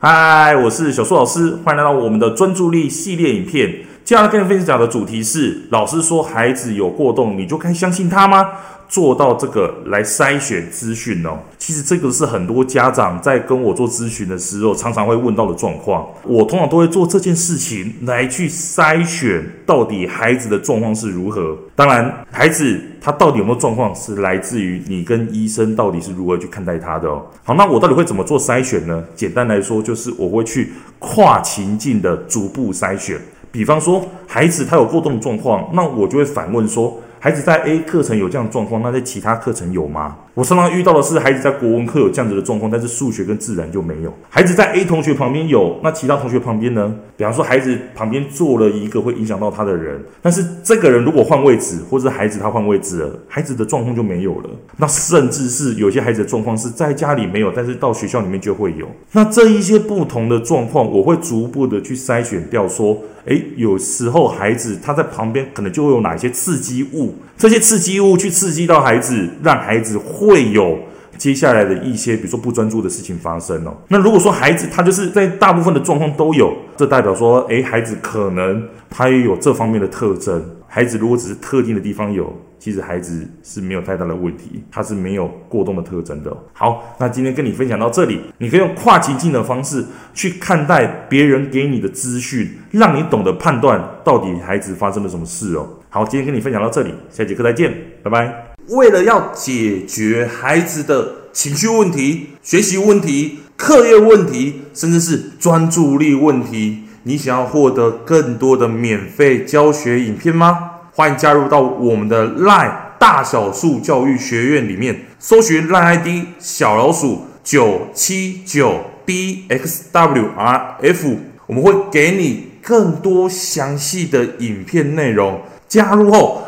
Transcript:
嗨，我是小树老师，欢迎来到我们的专注力系列影片。接下来跟你分享的主题是：老师说孩子有过动，你就该相信他吗？做到这个来筛选资讯哦。其实这个是很多家长在跟我做咨询的时候常常会问到的状况。我通常都会做这件事情来去筛选到底孩子的状况是如何。当然，孩子他到底有没有状况，是来自于你跟医生到底是如何去看待他的哦。好，那我到底会怎么做筛选呢？简单来说，就是我会去跨情境的逐步筛选。比方说，孩子他有过动状况，那我就会反问说，孩子在 A 课程有这样状况，那在其他课程有吗？我常常遇到的是，孩子在国文课有这样子的状况，但是数学跟自然就没有。孩子在 A 同学旁边有，那其他同学旁边呢？比方说，孩子旁边坐了一个会影响到他的人，但是这个人如果换位置，或者孩子他换位置了，孩子的状况就没有了。那甚至是有些孩子的状况是在家里没有，但是到学校里面就会有。那这一些不同的状况，我会逐步的去筛选掉，说，诶，有时候孩子他在旁边可能就会有哪些刺激物，这些刺激物去刺激到孩子，让孩子会有接下来的一些，比如说不专注的事情发生哦。那如果说孩子他就是在大部分的状况都有，这代表说，诶，孩子可能他也有这方面的特征。孩子如果只是特定的地方有，其实孩子是没有太大的问题，他是没有过动的特征的。好，那今天跟你分享到这里，你可以用跨情境的方式去看待别人给你的资讯，让你懂得判断到底孩子发生了什么事哦。好，今天跟你分享到这里，下节课再见，拜拜。为了要解决孩子的情绪问题、学习问题、课业问题，甚至是专注力问题，你想要获得更多的免费教学影片吗？欢迎加入到我们的 LINE 大小树教育学院里面，搜寻 LINE ID 小老鼠九七九 dxwrf，我们会给你更多详细的影片内容。加入后，